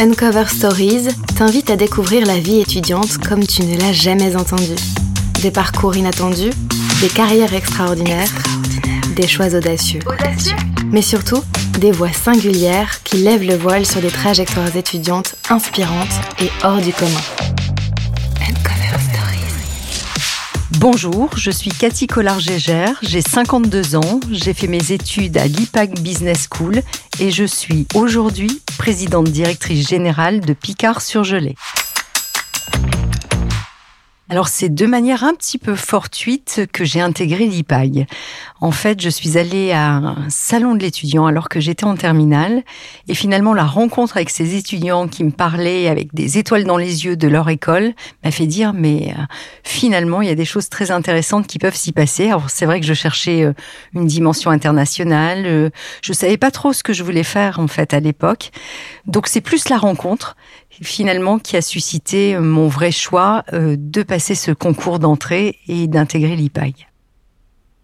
Uncover Stories t'invite à découvrir la vie étudiante comme tu ne l'as jamais entendue. Des parcours inattendus, des carrières extraordinaires, des choix audacieux. Mais surtout, des voix singulières qui lèvent le voile sur des trajectoires étudiantes inspirantes et hors du commun. Bonjour, je suis Cathy Collard-Gégère, j'ai 52 ans, j'ai fait mes études à l'IPAC Business School et je suis aujourd'hui présidente directrice générale de Picard-sur-Gelée. Alors c'est de manière un petit peu fortuite que j'ai intégré l'IPAG. En fait, je suis allée à un salon de l'étudiant alors que j'étais en terminale et finalement la rencontre avec ces étudiants qui me parlaient avec des étoiles dans les yeux de leur école m'a fait dire mais euh, finalement il y a des choses très intéressantes qui peuvent s'y passer. Alors c'est vrai que je cherchais euh, une dimension internationale, euh, je savais pas trop ce que je voulais faire en fait à l'époque. Donc c'est plus la rencontre finalement qui a suscité mon vrai choix de passer ce concours d'entrée et d'intégrer l'IPAG.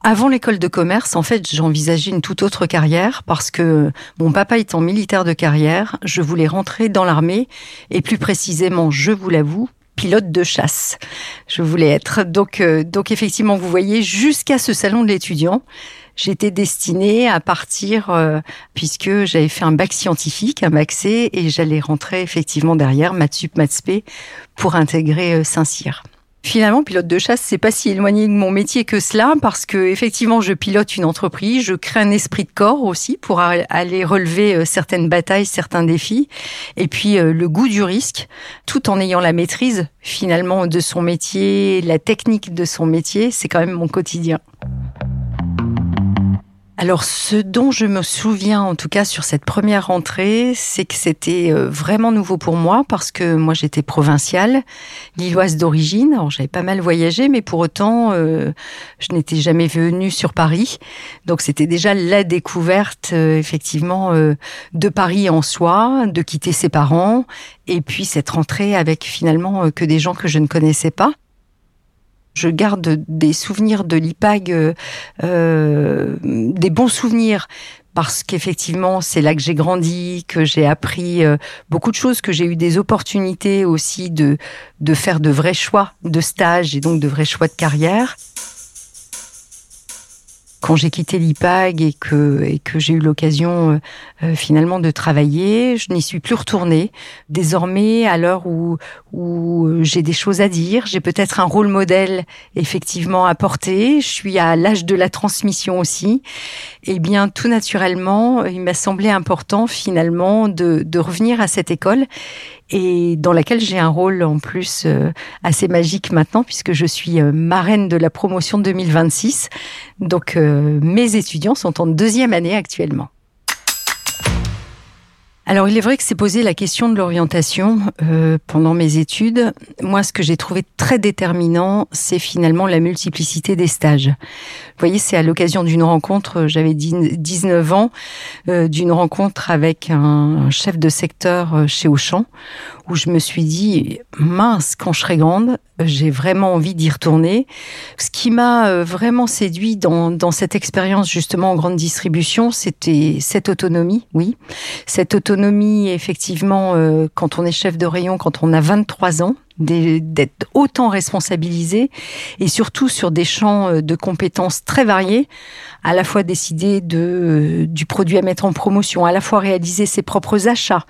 Avant l'école de commerce, en fait, j'envisageais une toute autre carrière parce que mon papa étant militaire de carrière, je voulais rentrer dans l'armée et plus précisément, je vous l'avoue, pilote de chasse. Je voulais être. Donc, euh, donc effectivement, vous voyez, jusqu'à ce salon de l'étudiant, j'étais destinée à partir euh, puisque j'avais fait un bac scientifique, un bac C, et j'allais rentrer effectivement derrière Matsup Matsp pour intégrer euh, Saint-Cyr. Finalement, pilote de chasse, c'est pas si éloigné de mon métier que cela, parce que effectivement, je pilote une entreprise, je crée un esprit de corps aussi pour aller relever euh, certaines batailles, certains défis, et puis euh, le goût du risque, tout en ayant la maîtrise finalement de son métier, la technique de son métier, c'est quand même mon quotidien. Alors, ce dont je me souviens, en tout cas sur cette première rentrée, c'est que c'était euh, vraiment nouveau pour moi parce que moi j'étais provinciale, lilloise d'origine. Alors j'avais pas mal voyagé, mais pour autant, euh, je n'étais jamais venue sur Paris. Donc c'était déjà la découverte, euh, effectivement, de Paris en soi, de quitter ses parents, et puis cette rentrée avec finalement que des gens que je ne connaissais pas. Je garde des souvenirs de l'IPAG, euh, euh, des bons souvenirs, parce qu'effectivement, c'est là que j'ai grandi, que j'ai appris euh, beaucoup de choses, que j'ai eu des opportunités aussi de, de faire de vrais choix de stage et donc de vrais choix de carrière quand j'ai quitté l'IPAG et que, et que j'ai eu l'occasion euh, euh, finalement de travailler, je n'y suis plus retournée. Désormais, à l'heure où, où euh, j'ai des choses à dire, j'ai peut-être un rôle modèle effectivement à porter, je suis à l'âge de la transmission aussi, et eh bien tout naturellement, il m'a semblé important finalement de, de revenir à cette école et dans laquelle j'ai un rôle en plus euh, assez magique maintenant puisque je suis euh, marraine de la promotion 2026. Donc euh, mes étudiants sont en deuxième année actuellement. Alors il est vrai que c'est posé la question de l'orientation euh, pendant mes études. Moi, ce que j'ai trouvé très déterminant, c'est finalement la multiplicité des stages. Vous voyez, c'est à l'occasion d'une rencontre, j'avais 19 ans, euh, d'une rencontre avec un, chef de secteur euh, chez Auchan, où je me suis dit, mince, quand je serai grande, j'ai vraiment envie d'y retourner. Ce qui m'a euh, vraiment séduit dans, dans cette expérience justement en grande distribution, c'était cette autonomie, oui. Cette autonomie, effectivement, euh, quand on est chef de rayon, quand on a 23 ans, d'être autant responsabilisé et surtout sur des champs euh, de compétences très variés, à la fois décider de euh, du produit à mettre en promotion, à la fois réaliser ses propres achats,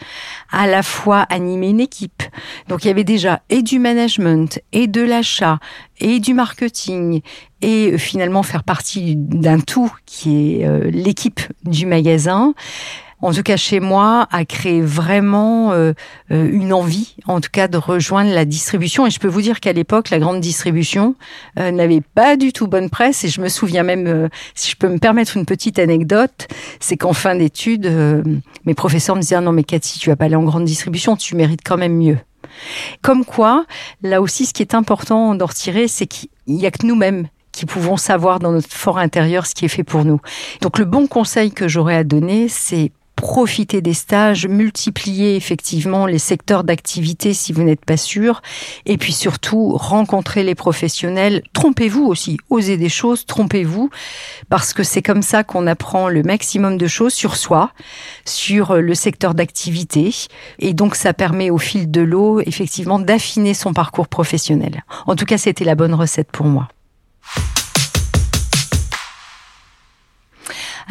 à la fois animer une équipe. Donc il y avait déjà et du management et de l'achat et du marketing et euh, finalement faire partie d'un tout qui est l'équipe du magasin en tout cas chez moi, a créé vraiment euh, euh, une envie, en tout cas, de rejoindre la distribution. Et je peux vous dire qu'à l'époque, la grande distribution euh, n'avait pas du tout bonne presse. Et je me souviens même, si je peux me permettre une petite anecdote, c'est qu'en fin d'études, mes professeurs me disaient non mais Cathy, tu vas pas aller en grande distribution, tu mérites quand même mieux. Comme quoi, là aussi, ce qui est important d'en retirer, c'est qu'il y a que nous-mêmes qui pouvons savoir dans notre fort intérieur ce qui est fait pour nous. Donc le bon conseil que j'aurais à donner, c'est profiter des stages, multiplier effectivement les secteurs d'activité si vous n'êtes pas sûr, et puis surtout rencontrer les professionnels. Trompez-vous aussi, osez des choses, trompez-vous, parce que c'est comme ça qu'on apprend le maximum de choses sur soi, sur le secteur d'activité, et donc ça permet au fil de l'eau effectivement d'affiner son parcours professionnel. En tout cas, c'était la bonne recette pour moi.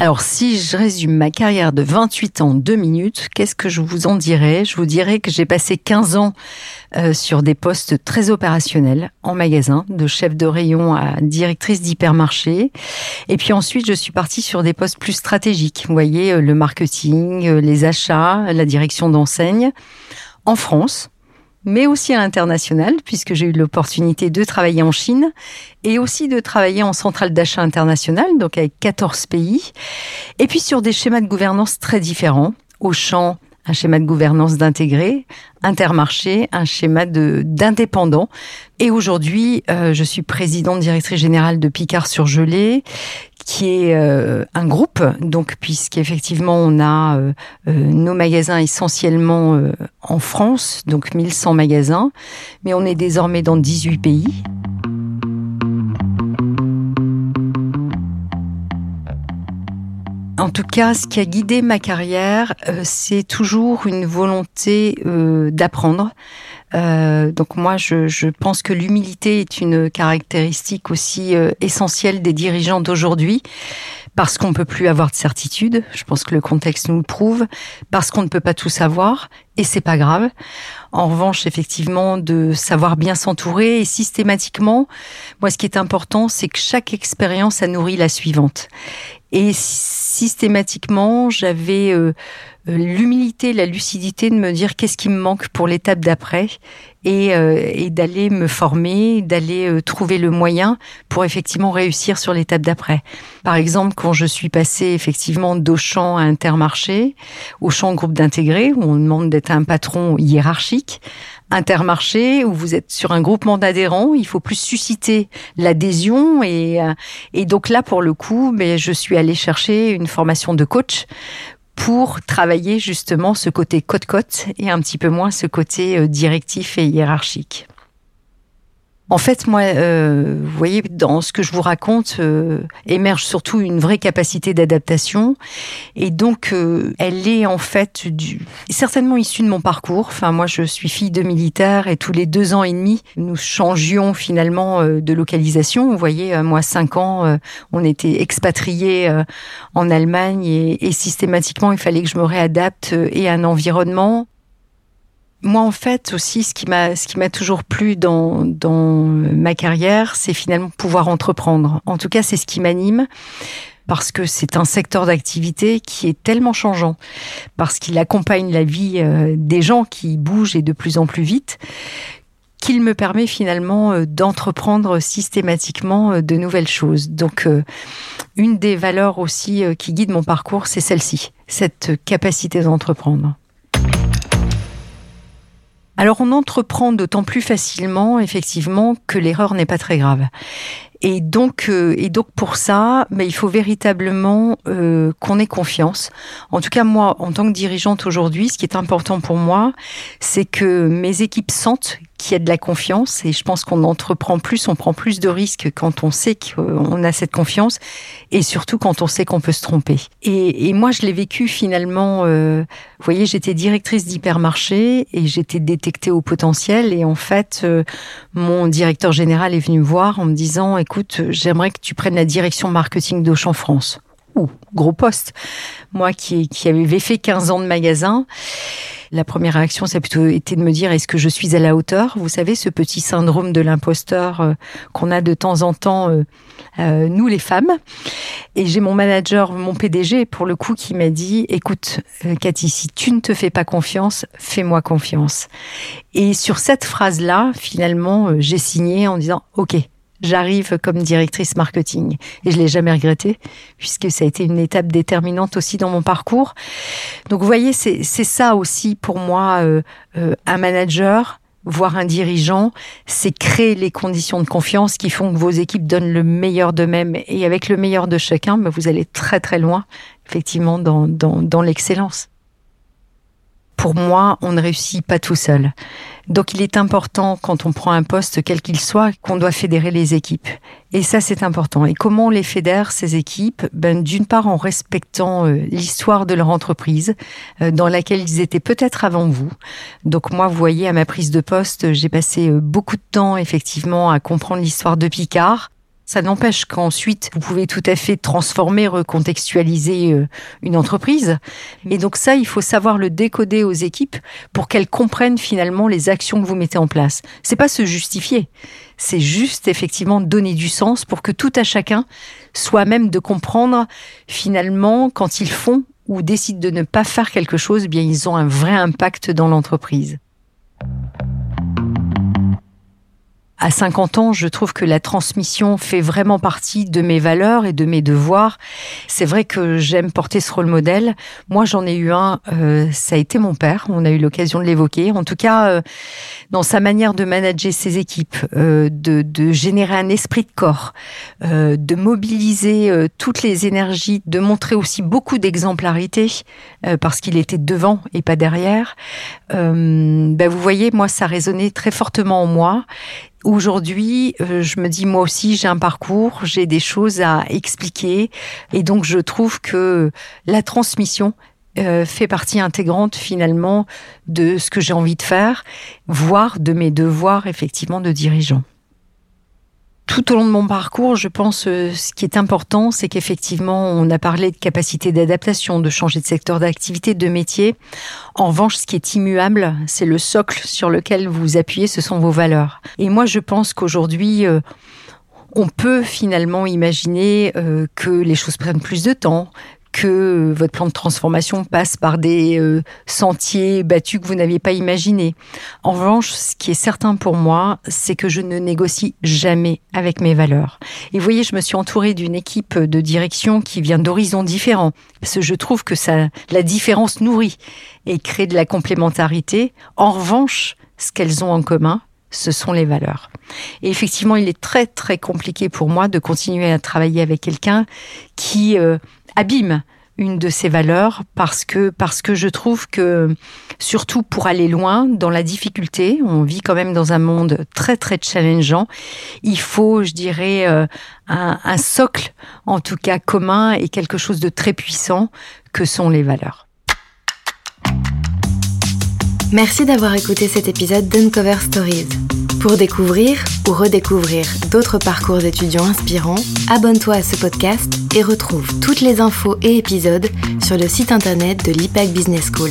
Alors, si je résume ma carrière de 28 ans, 2 minutes, qu'est-ce que je vous en dirais? Je vous dirais que j'ai passé 15 ans euh, sur des postes très opérationnels en magasin, de chef de rayon à directrice d'hypermarché. Et puis ensuite, je suis partie sur des postes plus stratégiques. Vous voyez, euh, le marketing, euh, les achats, la direction d'enseigne en France mais aussi à l'international, puisque j'ai eu l'opportunité de travailler en Chine et aussi de travailler en centrale d'achat internationale, donc avec 14 pays, et puis sur des schémas de gouvernance très différents, au champ un schéma de gouvernance d'intégré, intermarché, un schéma de d'indépendant. Et aujourd'hui, euh, je suis présidente directrice générale de Picard sur Gelée, qui est euh, un groupe, donc puisqu'effectivement on a euh, nos magasins essentiellement en France, donc 1100 magasins, mais on est désormais dans 18 pays. En tout cas, ce qui a guidé ma carrière, euh, c'est toujours une volonté euh, d'apprendre. Euh, donc moi, je, je pense que l'humilité est une caractéristique aussi essentielle des dirigeants d'aujourd'hui parce qu'on ne peut plus avoir de certitude. Je pense que le contexte nous le prouve, parce qu'on ne peut pas tout savoir, et c'est pas grave. En revanche, effectivement, de savoir bien s'entourer et systématiquement, moi, ce qui est important, c'est que chaque expérience a nourri la suivante. Et systématiquement, j'avais euh, euh, l'humilité, la lucidité de me dire qu'est-ce qui me manque pour l'étape d'après et, euh, et d'aller me former, d'aller euh, trouver le moyen pour effectivement réussir sur l'étape d'après. Par exemple, quand je suis passée effectivement d'Auchan à Intermarché, Auchan groupe d'intégrés, où on demande d'être un patron hiérarchique, Intermarché, où vous êtes sur un groupement d'adhérents, il faut plus susciter l'adhésion et, et donc là pour le coup, mais je suis allée chercher une formation de coach pour travailler justement ce côté côte-côte et un petit peu moins ce côté euh, directif et hiérarchique. En fait, moi, euh, vous voyez, dans ce que je vous raconte, euh, émerge surtout une vraie capacité d'adaptation. Et donc, euh, elle est en fait du, certainement issue de mon parcours. Enfin, moi, je suis fille de militaire et tous les deux ans et demi, nous changions finalement de localisation. Vous voyez, moi, cinq ans, on était expatriés en Allemagne et, et systématiquement, il fallait que je me réadapte et à un environnement moi, en fait, aussi, ce qui m'a, ce qui m'a toujours plu dans, dans ma carrière, c'est finalement pouvoir entreprendre. En tout cas, c'est ce qui m'anime parce que c'est un secteur d'activité qui est tellement changeant, parce qu'il accompagne la vie euh, des gens qui bougent et de plus en plus vite, qu'il me permet finalement euh, d'entreprendre systématiquement euh, de nouvelles choses. Donc, une des valeurs aussi qui guide mon parcours, c'est celle-ci, cette capacité d'entreprendre. Alors on entreprend d'autant plus facilement, effectivement, que l'erreur n'est pas très grave. Et donc, euh, et donc pour ça, mais il faut véritablement euh, qu'on ait confiance. En tout cas, moi, en tant que dirigeante aujourd'hui, ce qui est important pour moi, c'est que mes équipes sentent qu'il y a de la confiance et je pense qu'on entreprend plus, on prend plus de risques quand on sait qu'on a cette confiance et surtout quand on sait qu'on peut se tromper. Et, et moi, je l'ai vécu finalement. Euh, vous voyez, j'étais directrice d'hypermarché et j'étais détectée au potentiel et en fait, euh, mon directeur général est venu me voir en me disant "Écoute, j'aimerais que tu prennes la direction marketing d'Auchan France." Ouh, gros poste. Moi qui, qui avais fait 15 ans de magasin. La première réaction, ça a plutôt été de me dire est-ce que je suis à la hauteur? Vous savez, ce petit syndrome de l'imposteur euh, qu'on a de temps en temps, euh, euh, nous les femmes. Et j'ai mon manager, mon PDG, pour le coup, qui m'a dit écoute, Cathy, si tu ne te fais pas confiance, fais-moi confiance. Et sur cette phrase-là, finalement, j'ai signé en disant ok, j'arrive comme directrice marketing. Et je l'ai jamais regretté, puisque ça a été une étape déterminante aussi dans mon parcours. Donc vous voyez, c'est ça aussi pour moi, euh, euh, un manager, voire un dirigeant, c'est créer les conditions de confiance qui font que vos équipes donnent le meilleur d'eux-mêmes. Et avec le meilleur de chacun, vous allez très très loin, effectivement, dans, dans, dans l'excellence pour moi, on ne réussit pas tout seul. Donc il est important, quand on prend un poste, quel qu'il soit, qu'on doit fédérer les équipes. Et ça, c'est important. Et comment on les fédère, ces équipes? Ben, D'une part, en respectant euh, l'histoire de leur entreprise, euh, dans laquelle ils étaient peut-être avant vous. Donc moi, vous voyez, à ma prise de poste, j'ai passé euh, beaucoup de temps, effectivement, à comprendre l'histoire de Picard, ça n'empêche qu'ensuite, vous pouvez tout à fait transformer, recontextualiser euh, une entreprise. Et donc ça, il faut savoir le décoder aux équipes pour qu'elles comprennent finalement les actions que vous mettez en place. C'est pas se justifier. C'est juste effectivement donner du sens pour que tout à chacun soit même de comprendre finalement quand ils font ou décident de ne pas faire quelque chose, eh bien ils ont un vrai impact dans l'entreprise à 50 ans, je trouve que la transmission fait vraiment partie de mes valeurs et de mes devoirs. C'est vrai que j'aime porter ce rôle modèle. Moi, j'en ai eu un, euh, ça a été mon père. On a eu l'occasion de l'évoquer. En tout cas, euh, dans sa manière de manager ses équipes, euh, de, de, générer un esprit de corps, de mobiliser toutes les énergies, de montrer aussi beaucoup d'exemplarité, parce qu'il était devant et pas derrière. Ben, vous voyez, moi, ça résonnait très fortement en moi. Aujourd'hui, euh, je me dis moi aussi j'ai un parcours, j'ai des choses à expliquer. Et donc je trouve que la transmission euh, fait partie intégrante finalement de ce que j'ai envie de faire, voire de mes devoirs effectivement de dirigeant tout au long de mon parcours, je pense, euh, ce qui est important, c'est qu'effectivement, on a parlé de capacité d'adaptation, de changer de secteur d'activité, de métier. En revanche, ce qui est immuable, c'est le socle sur lequel vous appuyez, ce sont vos valeurs. Et moi, je pense qu'aujourd'hui, euh, on peut finalement imaginer euh, que les choses prennent plus de temps, que votre plan de transformation passe par des euh, sentiers battus que vous n'aviez pas imaginés. En revanche, ce qui est certain pour moi, c'est que je ne négocie jamais avec mes valeurs. Et vous voyez, je me suis entourée d'une équipe de direction qui vient d'horizons différents, parce que je trouve que la différence nourrit et crée de la complémentarité. En revanche, ce qu'elles ont en commun, ce sont les valeurs. Et effectivement, il est très très compliqué pour moi de continuer à travailler avec quelqu'un qui euh, abîme une de ces valeurs parce que parce que je trouve que surtout pour aller loin dans la difficulté, on vit quand même dans un monde très très challengeant. Il faut, je dirais, euh, un, un socle en tout cas commun et quelque chose de très puissant que sont les valeurs. Merci d'avoir écouté cet épisode d'Uncover Stories. Pour découvrir ou redécouvrir d'autres parcours d'étudiants inspirants, abonne-toi à ce podcast et retrouve toutes les infos et épisodes sur le site internet de l'IPAC Business School.